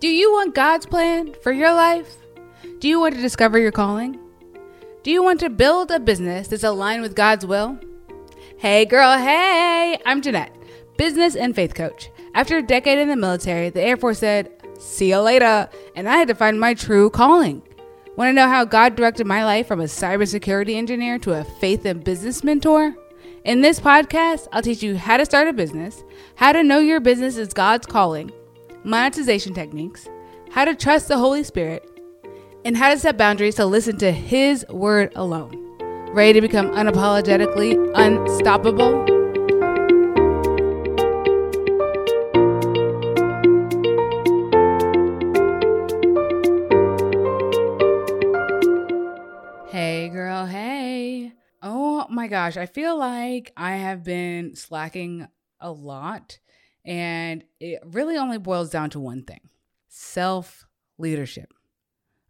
Do you want God's plan for your life? Do you want to discover your calling? Do you want to build a business that's aligned with God's will? Hey, girl, hey! I'm Jeanette, business and faith coach. After a decade in the military, the Air Force said, See you later, and I had to find my true calling. Want to know how God directed my life from a cybersecurity engineer to a faith and business mentor? In this podcast, I'll teach you how to start a business, how to know your business is God's calling, monetization techniques, how to trust the Holy Spirit, and how to set boundaries to listen to His word alone. Ready to become unapologetically unstoppable? Hey, girl, hey. Oh my gosh, I feel like I have been slacking a lot, and it really only boils down to one thing self leadership.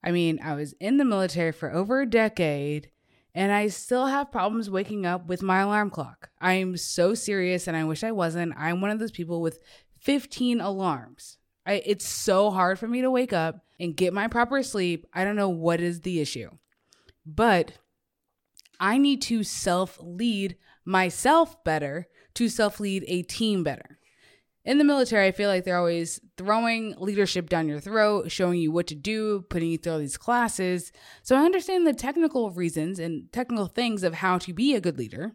I mean, I was in the military for over a decade and I still have problems waking up with my alarm clock. I'm so serious and I wish I wasn't. I'm one of those people with 15 alarms. I, it's so hard for me to wake up and get my proper sleep. I don't know what is the issue, but I need to self lead myself better to self lead a team better in the military, I feel like they're always throwing leadership down your throat, showing you what to do, putting you through all these classes. So I understand the technical reasons and technical things of how to be a good leader,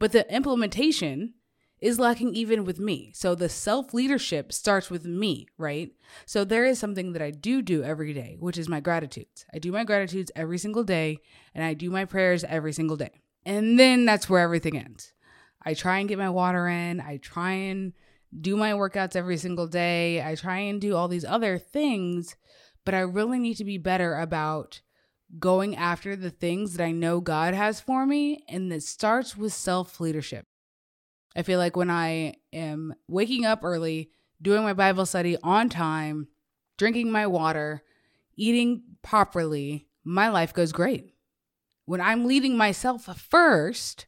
but the implementation is lacking even with me. So the self leadership starts with me, right? So there is something that I do do every day, which is my gratitudes. I do my gratitudes every single day, and I do my prayers every single day. And then that's where everything ends. I try and get my water in, I try and do my workouts every single day. I try and do all these other things, but I really need to be better about going after the things that I know God has for me. And it starts with self leadership. I feel like when I am waking up early, doing my Bible study on time, drinking my water, eating properly, my life goes great. When I'm leading myself first,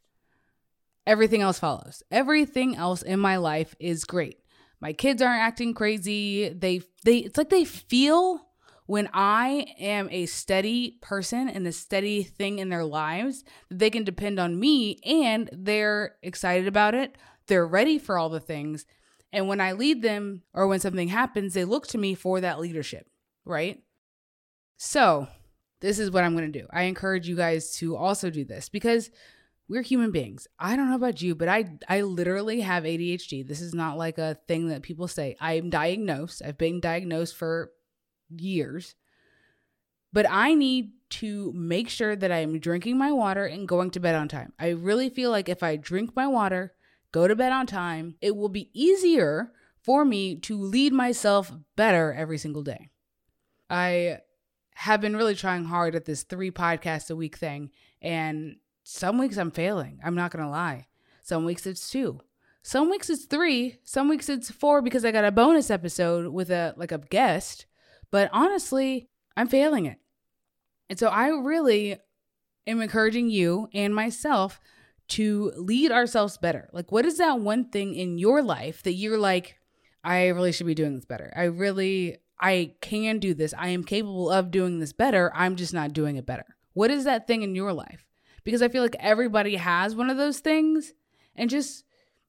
everything else follows. Everything else in my life is great. My kids aren't acting crazy. They they it's like they feel when I am a steady person and a steady thing in their lives that they can depend on me and they're excited about it. They're ready for all the things. And when I lead them or when something happens, they look to me for that leadership, right? So, this is what I'm going to do. I encourage you guys to also do this because we're human beings. I don't know about you, but I I literally have ADHD. This is not like a thing that people say. I'm diagnosed. I've been diagnosed for years. But I need to make sure that I'm drinking my water and going to bed on time. I really feel like if I drink my water, go to bed on time, it will be easier for me to lead myself better every single day. I have been really trying hard at this 3 podcasts a week thing and some weeks I'm failing. I'm not going to lie. Some weeks it's two. Some weeks it's three. Some weeks it's four because I got a bonus episode with a like a guest. But honestly, I'm failing it. And so I really am encouraging you and myself to lead ourselves better. Like, what is that one thing in your life that you're like, I really should be doing this better? I really, I can do this. I am capable of doing this better. I'm just not doing it better. What is that thing in your life? Because I feel like everybody has one of those things. And just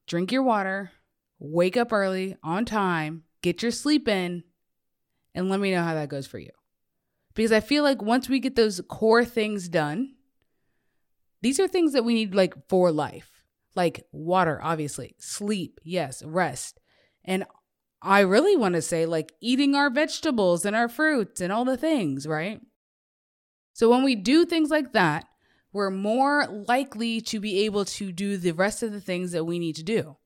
drink your water, wake up early on time, get your sleep in, and let me know how that goes for you. Because I feel like once we get those core things done, these are things that we need like for life. Like water, obviously, sleep, yes, rest. And I really want to say like eating our vegetables and our fruits and all the things, right? So when we do things like that, we're more likely to be able to do the rest of the things that we need to do.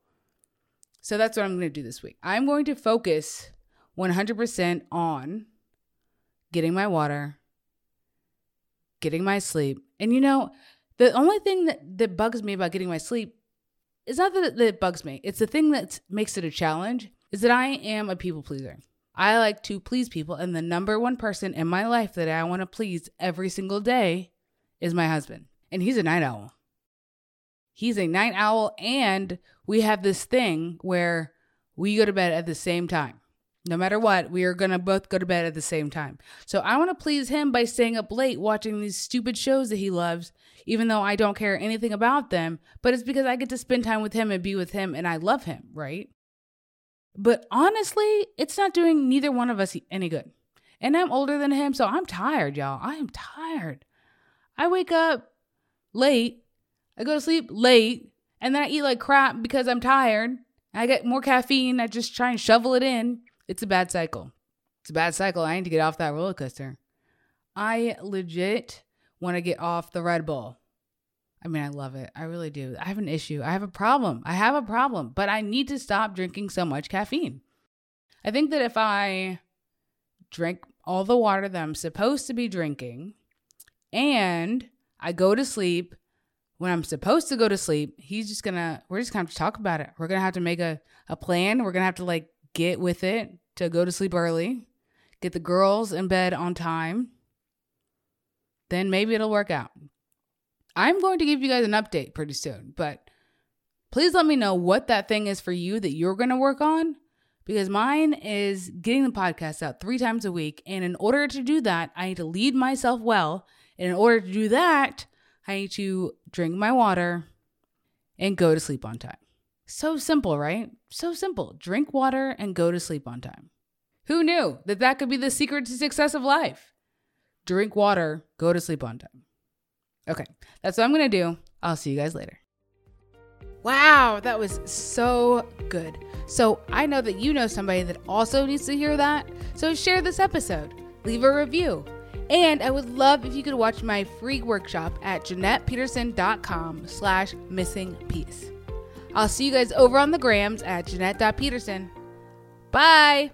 So that's what I'm going to do this week. I'm going to focus 100% on getting my water, getting my sleep. And you know, the only thing that, that bugs me about getting my sleep is not that it bugs me, it's the thing that makes it a challenge is that I am a people pleaser. I like to please people, and the number one person in my life that I want to please every single day is my husband, and he's a night owl. He's a night owl, and we have this thing where we go to bed at the same time. No matter what, we are going to both go to bed at the same time. So I want to please him by staying up late watching these stupid shows that he loves, even though I don't care anything about them. But it's because I get to spend time with him and be with him and I love him, right? But honestly, it's not doing neither one of us any good. And I'm older than him, so I'm tired, y'all. I am tired. I wake up late, I go to sleep late, and then I eat like crap because I'm tired. I get more caffeine, I just try and shovel it in. It's a bad cycle. It's a bad cycle. I need to get off that roller coaster. I legit want to get off the Red Bull. I mean, I love it. I really do. I have an issue. I have a problem. I have a problem, but I need to stop drinking so much caffeine. I think that if I drink all the water that I'm supposed to be drinking and I go to sleep when I'm supposed to go to sleep, he's just gonna, we're just gonna have to talk about it. We're gonna have to make a, a plan. We're gonna have to like get with it to go to sleep early, get the girls in bed on time. Then maybe it'll work out. I'm going to give you guys an update pretty soon, but please let me know what that thing is for you that you're going to work on because mine is getting the podcast out three times a week. And in order to do that, I need to lead myself well. And in order to do that, I need to drink my water and go to sleep on time. So simple, right? So simple. Drink water and go to sleep on time. Who knew that that could be the secret to success of life? Drink water, go to sleep on time. Okay, that's what I'm gonna do. I'll see you guys later. Wow, that was so good. So I know that you know somebody that also needs to hear that. So share this episode, leave a review. And I would love if you could watch my free workshop at JeanettePeterson.com slash missing piece. I'll see you guys over on the grams at Jeanette.Peterson. Bye.